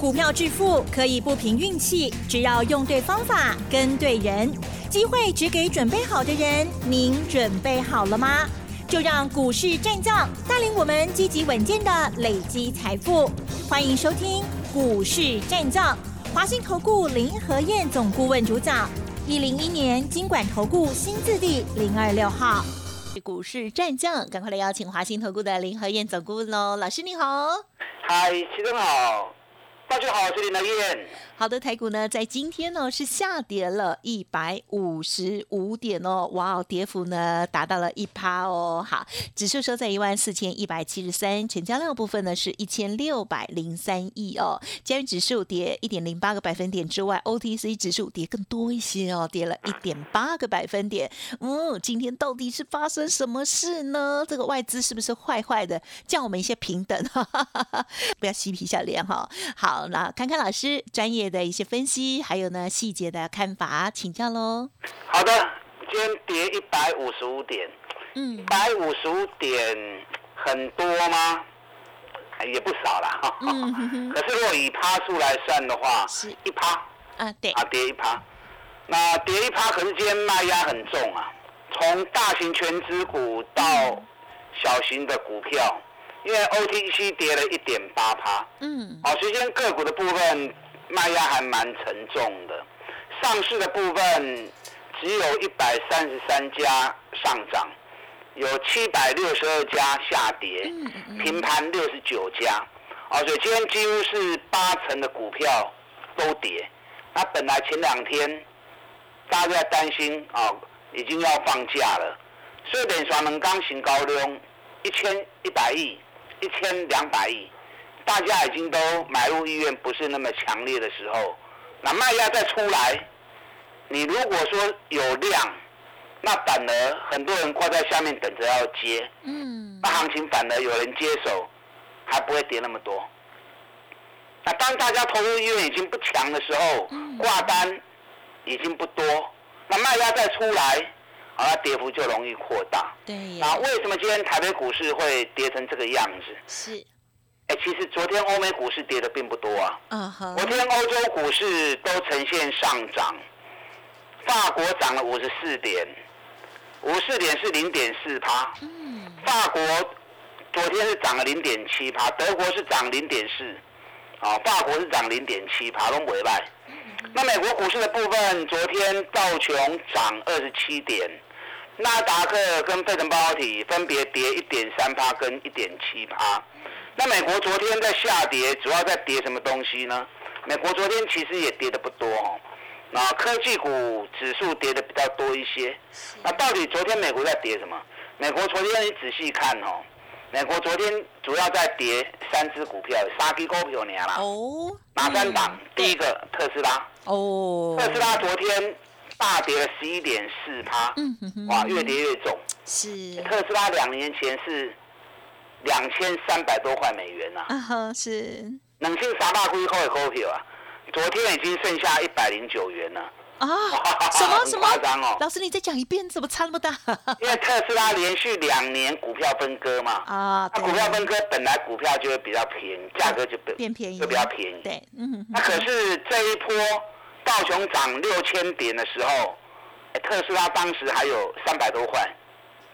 股票致富可以不凭运气，只要用对方法、跟对人，机会只给准备好的人。您准备好了吗？就让股市战将带领我们积极稳健的累积财富。欢迎收听股市战将，华信投顾林和燕总顾问主讲。一零一年经管投顾新字第零二六号。股市战将，赶快来邀请华信投顾的林和燕总顾问喽，老师你好。嗨，齐总好。大家好，我是林德燕。好的，台股呢在今天呢是下跌了一百五十五点哦，哇哦，跌幅呢达到了一趴哦。好，指数收在一万四千一百七十三，成交量部分呢是一千六百零三亿哦。加元指数跌一点零八个百分点之外，OTC 指数跌更多一些哦，跌了一点八个百分点。嗯，今天到底是发生什么事呢？这个外资是不是坏坏的，叫我们一些平等？不要嬉皮笑脸哈。好。那看看老师专业的一些分析，还有呢细节的看法，请教喽。好的，今天跌一百五十五点，嗯，一百五十五点很多吗？也不少了哈。嗯可是如果以趴数来算的话，是一趴。啊，对。啊，跌一趴。那跌一趴，可是今天卖压很重啊，从大型全资股到小型的股票。因为 OTC 跌了一点八趴，嗯，好，首先个股的部分卖压还蛮沉重的，上市的部分只有一百三十三家上涨，有七百六十二家下跌，平盘六十九家，啊，所以今天几乎是八成的股票都跌。那本来前两天大家都在担心啊，已经要放假了，所以连双能刚行高量一千一百亿。一千两百亿，大家已经都买入意愿不是那么强烈的时候，那卖压再出来，你如果说有量，那反而很多人挂在下面等着要接，嗯，那行情反而有人接手，还不会跌那么多。那当大家投入意愿已经不强的时候，挂单已经不多，那卖压再出来。啊，跌幅就容易扩大。对。那为什么今天台北股市会跌成这个样子？是。哎，其实昨天欧美股市跌的并不多啊。嗯哼。昨天欧洲股市都呈现上涨，法国涨了五十四点，五十四点是零点四趴。嗯。法国昨天是涨了零点七趴，德国是涨零点四，啊，法国是涨零点七趴，拢尾败。那美国股市的部分，昨天道琼涨二十七点。纳达克跟费城半导体分别跌一点三趴跟一点七趴。那美国昨天在下跌，主要在跌什么东西呢？美国昨天其实也跌的不多哦。那科技股指数跌的比较多一些。那到底昨天美国在跌什么？美国昨天你仔细看哦，美国昨天主要在跌三只股票，三只股票年啦。哦。哪三档？第一个特斯拉。哦。特斯拉昨天。大跌了十一点四趴，哇，越跌越重。是特斯拉两年前是两千三百多块美元呐，是。冷清三大股后的股票啊，昨天已经剩下一百零九元了。啊？什么什么？夸张哦！老师，你再讲一遍，怎么差那么大？因为特斯拉连续两年股票分割嘛，啊，股票分割本来股票就会比较便宜，价格就变便宜，就比较便宜。对，嗯。那可是这一波。道琼涨六千点的时候，特斯拉当时还有三百多块。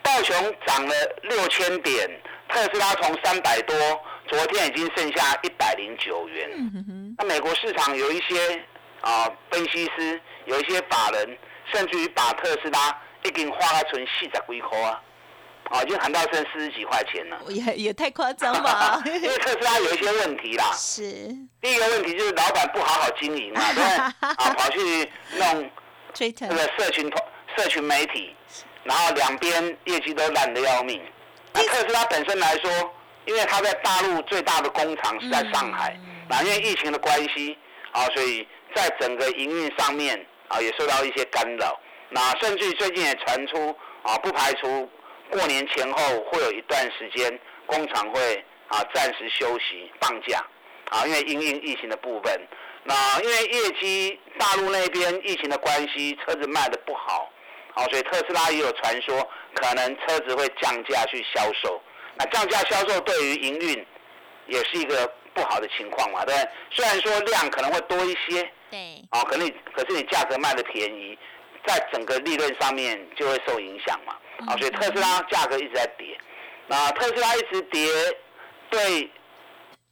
道琼涨了六千点，特斯拉从三百多，昨天已经剩下一百零九元。那美国市场有一些啊分析师，有一些法人，甚至于把特斯拉已经花了存四十几块啊，啊，已经喊到剩四十几块钱了。也也太夸张吧？因为特斯拉有一些问题啦。是。第一个问题就是老板不好好经营嘛，对啊，跑去弄这个社群社群媒体，然后两边业绩都烂得要命。那特斯拉本身来说，因为它在大陆最大的工厂是在上海，那因为疫情的关系啊，所以在整个营运上面啊也受到一些干扰。那甚至最近也传出啊，不排除过年前后会有一段时间工厂会啊暂时休息放假。啊，因为因应疫情的部分，那因为业绩大陆那边疫情的关系，车子卖的不好，啊，所以特斯拉也有传说，可能车子会降价去销售。那降价销售对于营运也是一个不好的情况嘛，对不对？虽然说量可能会多一些，对，哦，可能可是你价格卖的便宜，在整个利润上面就会受影响嘛，啊，所以特斯拉价格一直在跌，那特斯拉一直跌，对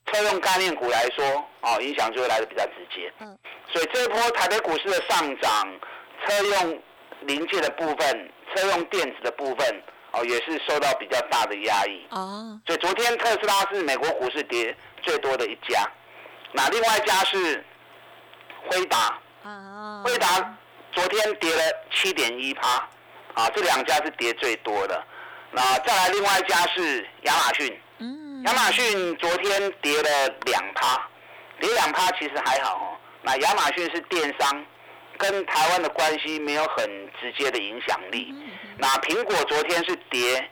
车用概念股来说，哦，影响就会来的比较直接，嗯，所以这一波台北股市的上涨，车用零件的部分，车用电子的部分。哦，也是受到比较大的压抑。哦，所以昨天特斯拉是美国股市跌最多的一家，那另外一家是辉达。啊，辉达昨天跌了七点一趴，啊，这两家是跌最多的，那再来另外一家是亚马逊，嗯，亚马逊昨天跌了两趴，跌两趴其实还好哦，那亚马逊是电商。跟台湾的关系没有很直接的影响力。那苹果昨天是跌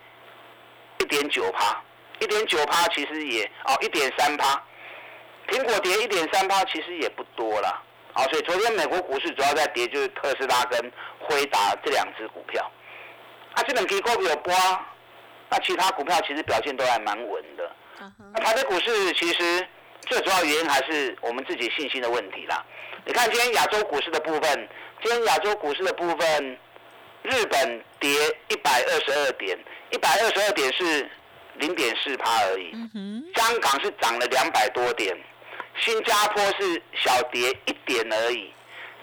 一点九趴，一点九趴其实也哦一点三趴，苹果跌一点三趴其实也不多了。好，所以昨天美国股市主要在跌，就是特斯拉跟辉达这两只股票。啊，这本给股有波，那其他股票其实表现都还蛮稳的。那台北股市其实最主要原因还是我们自己信心的问题啦。你看今天亚洲股市的部分，今天亚洲股市的部分，日本跌一百二十二点，一百二十二点是零点四趴而已。香港是涨了两百多点，新加坡是小跌一点而已。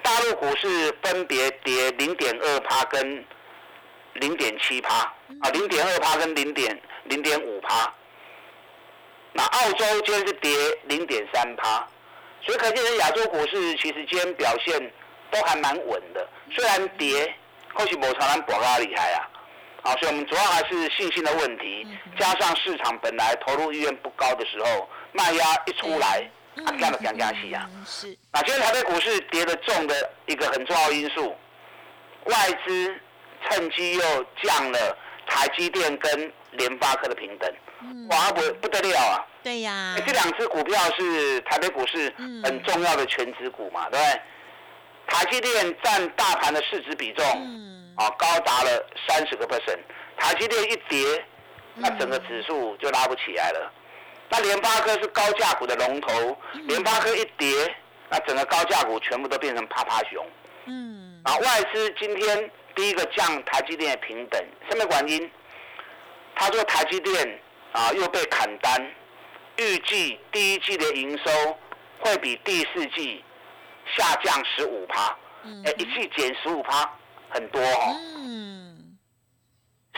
大陆股市分别跌零点二趴跟零点七趴，啊，零点二趴跟零点零点五趴。那澳洲今天是跌零点三趴。所以可见，亚洲股市其实今天表现都还蛮稳的，虽然跌，或许某常常博拉厉害啊，好，所以我们主要还是信心的问题，加上市场本来投入意愿不高的时候，卖压一出来，啊，干了降价息啊。是。那今天台北股市跌得重的一个很重要因素，外资趁机又降了台积电跟联发科的平等，哇，不不得了啊！对呀，这两只股票是台北股市很重要的全指股嘛，对不对？台积电占大盘的市值比重，啊，高达了三十个 percent。台积电一跌，那整个指数就拉不起来了。那联发科是高价股的龙头，联发科一跌，那整个高价股全部都变成趴趴熊。嗯，啊，外资今天第一个降台积电的平等，什么原因？他说台积电啊又被砍单。预计第一季的营收会比第四季下降十五趴，哎，一季减十五趴，很多哦。嗯，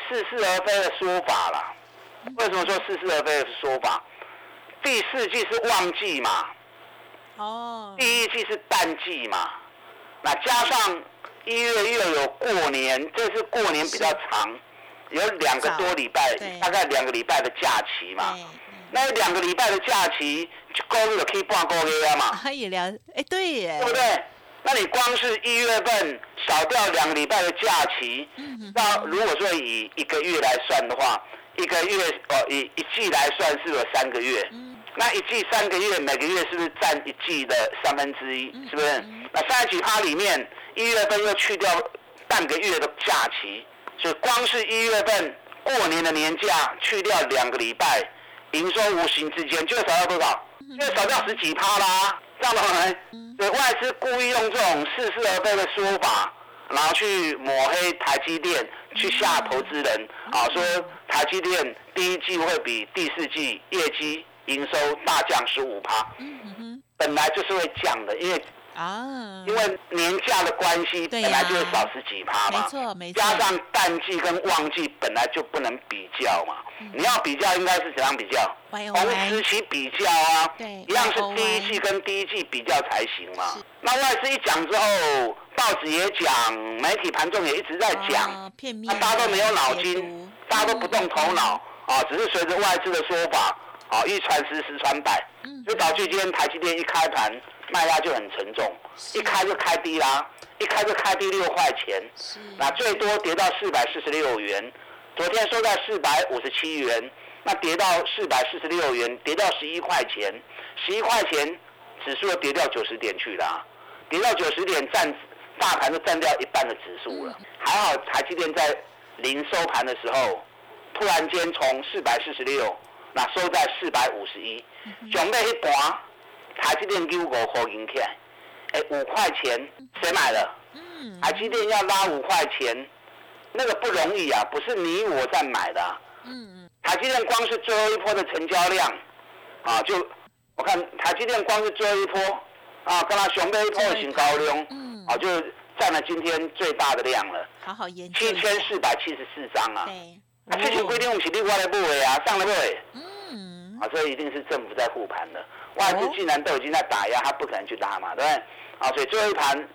似是而非的说法啦。为什么说似是而非的说法？第四季是旺季嘛，哦，第一季是淡季嘛。那加上一月又有过年，这是过年比较长，有两个多礼拜，大概两个礼拜的假期嘛。那两个礼拜的假期，就够了可以半个月嘛？可以聊，哎，对耶，对不对？那你光是一月份少掉两个礼拜的假期，那如果说以一个月来算的话，一个月哦，以一季来算是有三个月。那一季三个月，每个月是不是占一季的三分之一？是不是？那三十几趴里面，一月份又去掉半个月的假期，所以光是一月份过年的年假去掉两个礼拜。营收无形之间就会少掉多少？就会少掉十几趴啦，这样的外资故意用这种似是而非的说法，然后去抹黑台积电，去吓投资人啊，说台积电第一季会比第四季业绩营收大降十五趴，本来就是会降的，因为。啊，因为年假的关系，本来就会少十几趴嘛，没错没错。加上淡季跟旺季本来就不能比较嘛，你要比较应该是怎样比较？同时期比较啊，对，一样是第一季跟第一季比较才行嘛。那外资一讲之后，报纸也讲，媒体盘中也一直在讲，那大家都没有脑筋，大家都不动头脑啊，只是随着外资的说法，啊，一传十，十传百，就导致今天台积电一开盘。卖压就很沉重，一开就开低啦，一开就开低六块钱，那最多跌到四百四十六元，昨天收在四百五十七元，那跌到四百四十六元，跌到十一块钱，十一块钱指数又跌掉九十点去啦，跌到九十点占大盘都占掉一半的指数了，还好台积电在零收盘的时候，突然间从四百四十六那收在四百五十一。上尾一盘，台积电九五块银起来，哎，五块钱谁买了？台积电要拉五块钱，那个不容易啊，不是你我在买的。嗯台积电光是最后一波的成交量，啊，就我看台积电光是最后一波，啊，跟它熊背一波的新高量，啊，就占了今天最大的量了。好好研究。七千四百七十四张啊。对。啊，这些规定我们是另外的部位啊，上了不？嗯。啊，这一定是政府在护盘的，外资既然都已经在打压，他不可能去拉嘛，对不对？啊，所以最后一盘。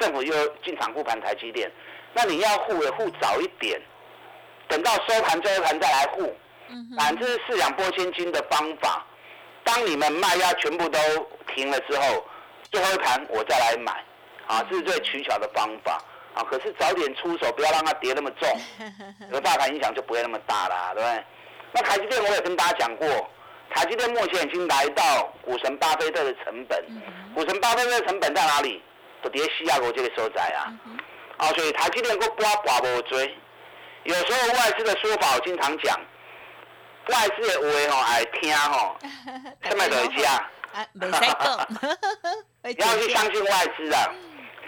政府又进场护盘台积电，那你要护也护早一点，等到收盘最后一盘再来护。反正是四两拨千斤的方法。当你们卖压全部都停了之后，最后一盘我再来买，啊，这是最取巧的方法。啊，可是早点出手，不要让它跌那么重，有大盘影响就不会那么大啦，对不对？那台积电我也跟大家讲过，台积电目前已经来到股神巴菲特的成本。股神巴菲特的成本在哪里？都跌西亚国这个所在啊，啊，所以台积电个刮刮无追，有时候外资的说法我经常讲，外资的话吼爱听吼，什么都会 啊，没在讲，要去相信外资啊，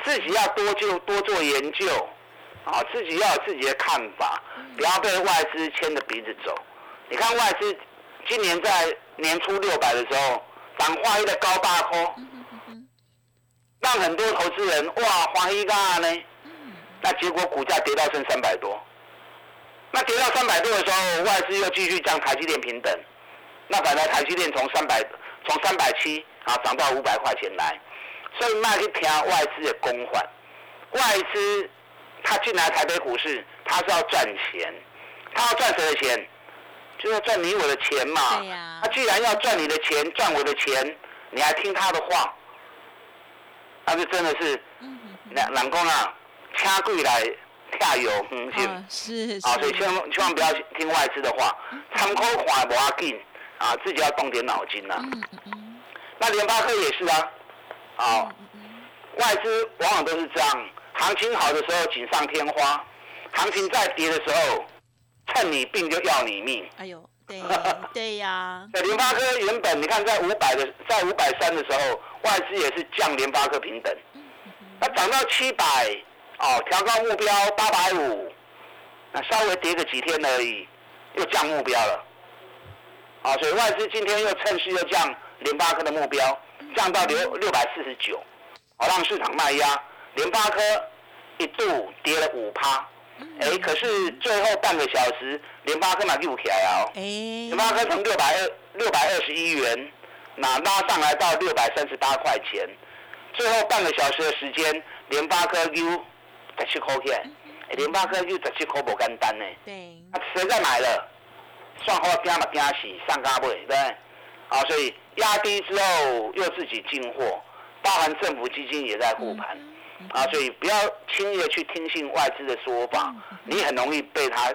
自己要多就多做研究，啊，自己要有自己的看法，不要被外资牵着鼻子走。你看外资今年在年初六百的时候，涨化一的高八科。让很多投资人哇欢喜噶呢，那结果股价跌到剩三百多，那跌到三百多的时候，外资又继续将台积电平等，那反而台积电从三百从三百七啊涨到五百块钱来，所以卖去听外资的公款，外资他进来台北股市，他是要赚钱，他要赚谁的钱？就要赚你我的钱嘛。他既然要赚你的钱，赚我的钱，你还听他的话？那就真的是，两两公啊，掐贵来跳油，嗯，是啊，所以千万千万不要听外资的话，参考看不要紧啊，自己要动点脑筋呐。那联发科也是啊，啊，外资往往都是这样，行情好的时候锦上添花，行情再跌的时候，趁你病就要你命。哎呦。对 对呀，那联发科原本你看在五百的，在五百三的时候，外资也是降联发科平等，那涨到七百，哦，调高目标八百五，那稍微跌个几天而已，又降目标了，啊，所以外资今天又趁势又降联发科的目标，降到六六百四十九，好让市场卖压，联发科一度跌了五趴。哎，可是最后半个小时，联发科买又起来哦。哎，联发科从六百二六百二十一元，那拉上来到六百三十八块钱。最后半个小时的时间，联发科又十七块钱。联发科又十七块不简单呢。对。啊，谁在买了？算好惊嘛惊死，上嘎位对。好，所以压低之后又自己进货，包含政府基金也在护盘。啊，所以不要轻易的去听信外资的说法，你很容易被他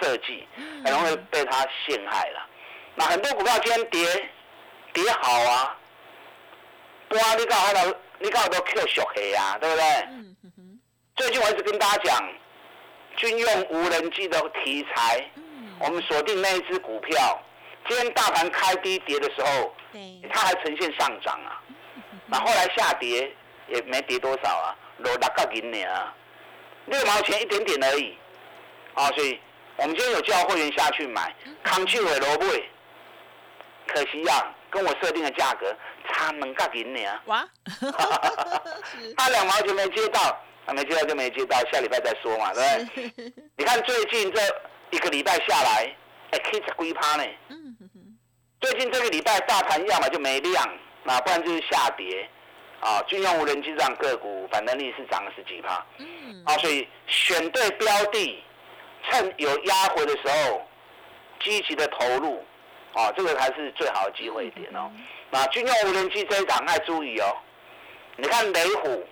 设计，很容易被他陷害了。那很多股票今天跌，跌好啊，哇，你搞好了，你搞都 Q 小黑啊，对不对？最近我一直跟大家讲，军用无人机的题材，我们锁定那一只股票，今天大盘开低跌的时候，它还呈现上涨啊，那后来下跌也没跌多少啊。落六角银呢啊，六毛钱一点点而已，啊，所以我们今天有叫会员下去买，康丘的萝卜，可惜呀，跟我设定的价格差两角银呢啊。哇，他两毛钱没接到，他没接到就没接到，下礼拜再说嘛，对不对？你看最近这一个礼拜下来，哎，可以十几趴呢。最近这个礼拜大盘要么就没量，那不然就是下跌。啊，军用无人机这样个股，反弹力是涨了十几趴。嗯。啊，所以选对标的，趁有压回的时候，积极的投入，啊，这个才是最好的机会点哦。那军用无人机这一档要注意哦。你看雷虎，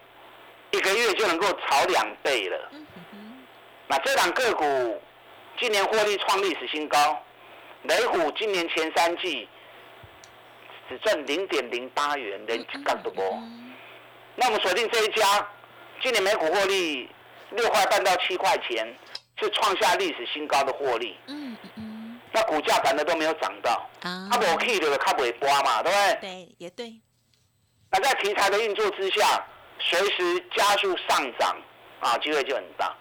一个月就能够炒两倍了。那这档个股今年获利创历史新高，雷虎今年前三季只赚零点零八元，连一角都无。那我们锁定这一家，今年每股获利六块半到七块钱，是创下历史新高的获利。嗯嗯。那股价反而都没有涨到，啊它无去就是它不会刮嘛，对不对？对，也对，那在题材的运作之下，随时加速上涨啊，机会就很大。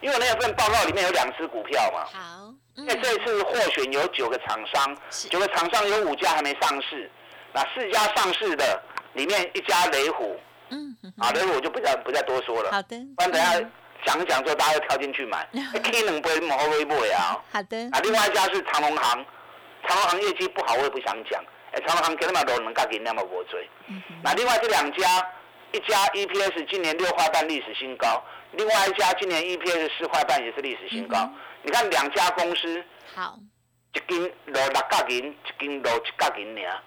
因为那份报告里面有两只股票嘛，好，因为这次获选有九个厂商，九个厂商有五家还没上市，那四家上市的里面一家雷虎嗯嗯，啊，雷虎我就不再不再多说了，好的，不然等下嗯讲一讲之后大家又跳进去买，K 两杯毛微不啊？好的，啊，另外一家是长隆行，长隆行业绩不好，我也不想讲。哎，长隆行跟他们都能干给那么多追。嗯哼那另外这两家，一家 EPS 今年六块半历史新高，另外一家今年 EPS 四块半也是历史新高。嗯你看两家公司，好，一斤落六角银，一斤落一角银尔，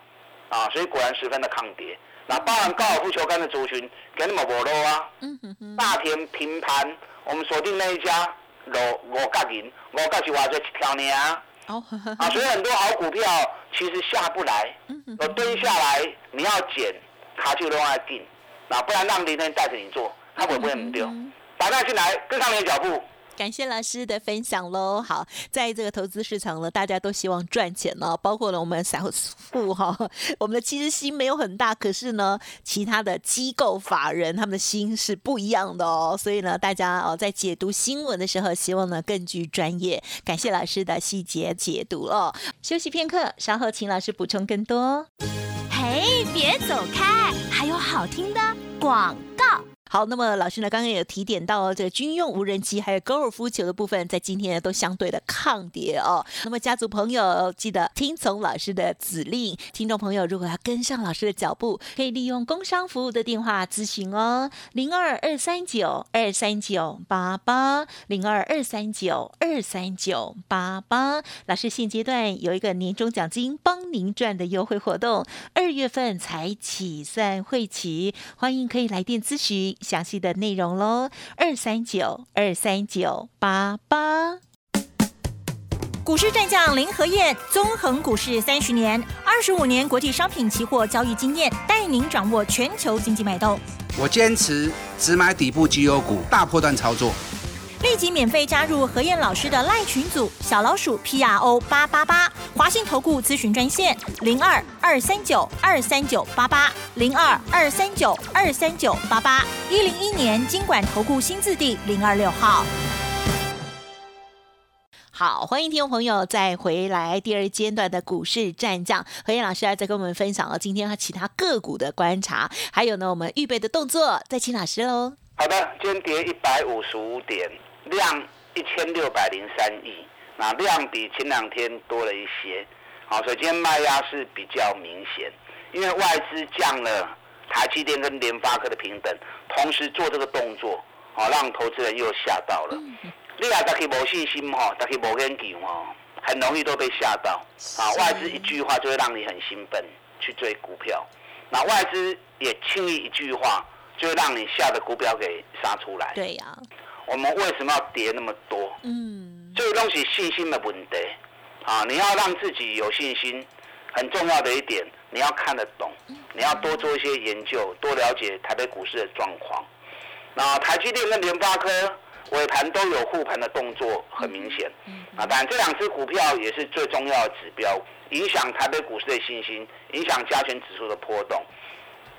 啊，所以果然十分的抗跌。那包含高尔夫球杆的族群，给你们无落啊。嗯哼哼，大田平盘，我们锁定那一家落五角银，五角是话做一条呢啊。哦，啊，所以很多好股票其实下不来，我蹲下来你要捡，卡就都要进，那不然让林人带着你做，他会不会很丢？嗯打蛋进来，跟上你的脚步。感谢老师的分享喽。好，在这个投资市场呢，大家都希望赚钱呢，包括了我们散户哈，我们的其实心没有很大，可是呢，其他的机构法人他们的心是不一样的哦。所以呢，大家哦在解读新闻的时候，希望呢更具专业。感谢老师的细节解读哦。休息片刻，稍后请老师补充更多。嘿，别走开，还有好听的广告。好，那么老师呢，刚刚也有提点到这个军用无人机还有高尔夫球的部分，在今天都相对的抗跌哦。那么家族朋友记得听从老师的指令，听众朋友如果要跟上老师的脚步，可以利用工商服务的电话咨询哦，零二二三九二三九八八零二二三九二三九八八。老师现阶段有一个年终奖金帮您赚的优惠活动，二月份才起算会期，欢迎可以来电咨询详细的内容喽，二三九二三九八八。股市战将林和燕，纵横股市三十年，二十五年国际商品期货交易经验，带您掌握全球经济脉动。我坚持只买底部绩优股，大波段操作。立即免费加入何燕老师的赖群组，小老鼠 P R O 八八八，华信投顾咨询专线零二二三九二三九八八零二二三九二三九八八，一零一年经管投顾新字第零二六号。好，欢迎听众朋友再回来第二阶段的股市战将何燕老师啊，再跟我们分享了今天和其他个股的观察，还有呢我们预备的动作，再请老师喽。好的，今天跌一百五十五点，量一千六百零三亿，那量比前两天多了一些。好，所以今天卖压是比较明显，因为外资降了台积电跟联发科的平等，同时做这个动作，好让投资人又吓到了。你啊，大家无信心哈，大家无研究哈，很容易都被吓到啊！外资一句话就会让你很兴奋去追股票，那外资也轻易一句话就会让你下的股票给杀出来。对呀、我们为什么要跌那么多？嗯，这个东西信心的问题啊！你要让自己有信心，很重要的一点，你要看得懂，你要多做一些研究，多了解台北股市的状况。那台积电跟联发科尾盘都有护盘的动作，很明显。啊，当然这两只股票也是最重要的指标，影响台北股市的信心，影响加权指数的波动。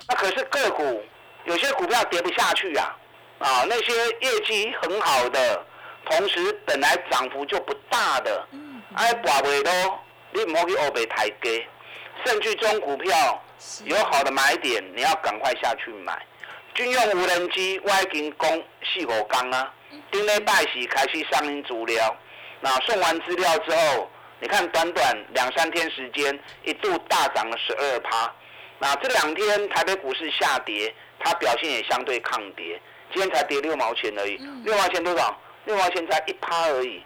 那可是个股有些股票跌不下去啊，啊，那些业绩很好的，同时本来涨幅就不大的，哎，寡尾咯，你唔好去欧北抬价，甚至中股票有好的买点，你要赶快下去买。军用无人机，我已经讲四五缸啊，顶礼拜喜开始上映足料，那送完资料之后，你看短短两三天时间，一度大涨了十二趴。那这两天台北股市下跌，它表现也相对抗跌，今天才跌六毛钱而已，六毛钱多少？六毛钱才一趴而已，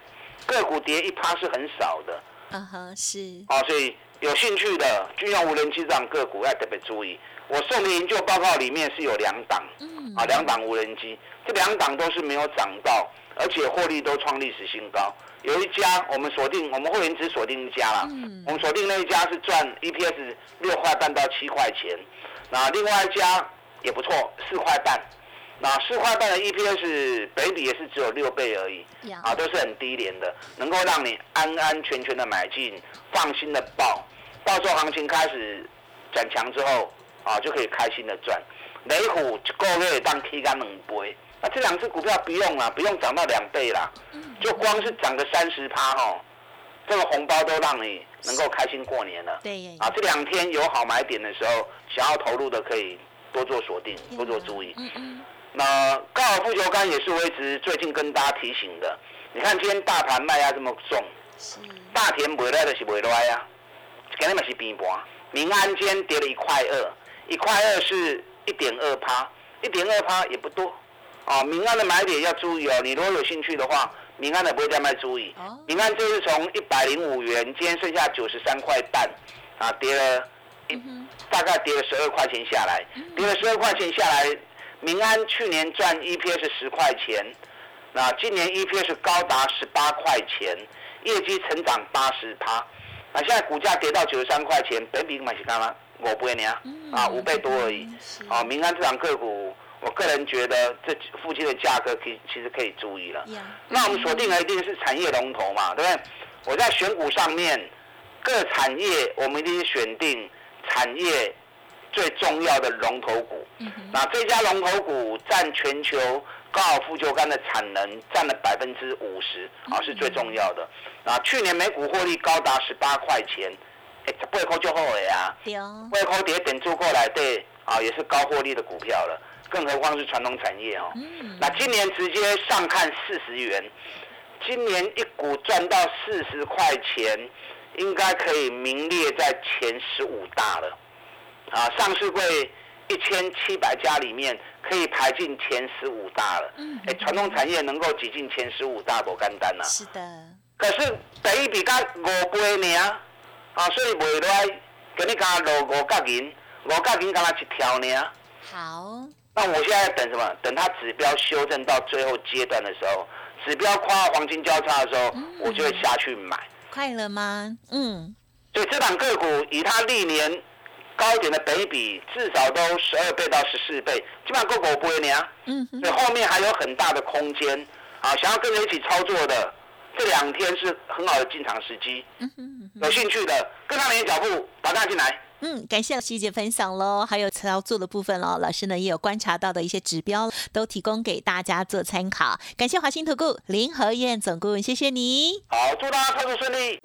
个股跌一趴是很少的。啊哈，是，啊，所以有兴趣的军用无人机这样个股要特别注意。我送的研究报告里面是有两档，嗯啊，两档无人机，这两档都是没有涨到，而且获利都创历史新高。有一家我们锁定，我们会员只锁定一家啦，嗯我们锁定那一家是赚 EPS 六块半到七块钱，那另外一家也不错，四块半。那四块半的 EPS 北比也是只有六倍而已，啊，都是很低廉的，能够让你安安全全的买进，放心的报，到时候行情开始转强之后，啊，就可以开心的赚。雷虎一个月当 K 干两倍，那这两只股票不用了，不用涨到两倍啦，就光是涨个三十趴哈，这个红包都让你能够开心过年了。对，啊，这两天有好买点的时候，想要投入的可以多做锁定，多做注意。嗯嗯。那高尔夫球杆也是我一直最近跟大家提醒的。你看今天大盘卖压这么重，大田买来的是买来啊，今天嘛是平盘。民安今天跌了一块二，一块二是一点二趴，一点二趴也不多。啊，民安的买点要注意哦。你如果有兴趣的话，民安的不会再卖，注意。民安这是从一百零五元，今天剩下九十三块半，啊，跌了，一大概跌了十二块钱下来，跌了十二块钱下来。民安去年赚 EPS 十块钱，那今年 EPS 高达十八块钱，业绩成长八十趴，那现在股价跌到九十三块钱，本比买是干嘛？五倍呢？啊，五倍多而已。啊，民安这档个股，我个人觉得这附近的价格可以，其实可以注意了。那我们锁定的一定是产业龙头嘛，对不对？我在选股上面，各产业我们一定是选定产业。最重要的龙头股，那这家龙头股占全球高尔夫球杆的产能占了百分之五十，啊，是最重要的。啊，去年每股获利高达十八块钱，哎，八块就好了呀。八块跌点住过来，对，啊，也是高获利的股票了。更何况是传统产业哦。那今年直接上看四十元，今年一股赚到四十块钱，应该可以名列在前十五大了。啊，上市柜一千七百家里面可以排进前十五大了。嗯，哎，传统产业能够挤进前十五大，不干单呐。是的。可是第一笔刚五倍呢，啊，所以未来给你加落五角银，五角银刚才一条呢。好。那我现在等什么？等它指标修正到最后阶段的时候，指标跨黄金交叉的时候，我就会下去买。快了吗？嗯。所以这档个股以它历年。高点的倍比至少都十二倍到十四倍，基本上够狗不会啊。嗯，所以后面还有很大的空间啊！想要跟着一起操作的，这两天是很好的进场时机。嗯哼，有兴趣的跟上你的脚步，打单进来。嗯，感谢细节分享喽，还有操作的部分喽，老师呢也有观察到的一些指标，都提供给大家做参考。感谢华兴投顾林和燕总顾问，谢谢你。好，祝大家操作顺利。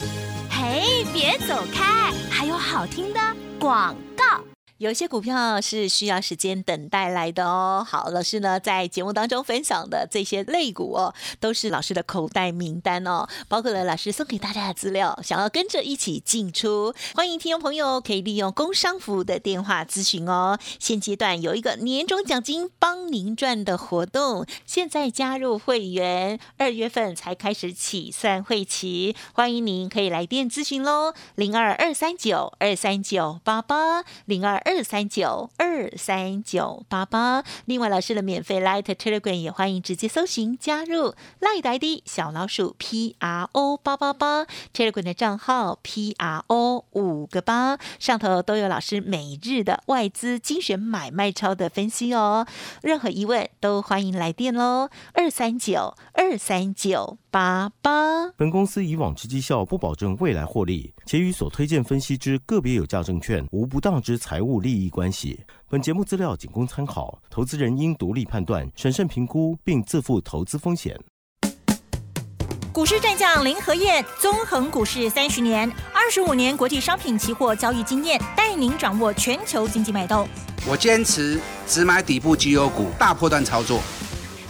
嘿，别走开，还有好听的。广告。有些股票是需要时间等待来的哦。好，老师呢在节目当中分享的这些类股哦，都是老师的口袋名单哦，包括了老师送给大家的资料，想要跟着一起进出，欢迎听众朋友可以利用工商服务的电话咨询哦。现阶段有一个年终奖金帮您赚的活动，现在加入会员，二月份才开始起算会期，欢迎您可以来电咨询喽，零二二三九二三九八八零二二。二三九二三九八八，另外老师的免费 Light Telegram 也欢迎直接搜寻加入 Light ID 小老鼠 P R O 八八八 Telegram 的账号 P R O 五个八，上头都有老师每日的外资精选买卖超的分析哦。任何疑问都欢迎来电喽，二三九二三九八八。本公司以往之绩效不保证未来获利，且与所推荐分析之个别有价证券无不当之财务。利益关系。本节目资料仅供参考，投资人应独立判断、审慎评估，并自负投资风险。股市战将林和燕，纵横股市三十年，二十五年国际商品期货交易经验，带您掌握全球经济脉动。我坚持只买底部绩优股，大波段操作。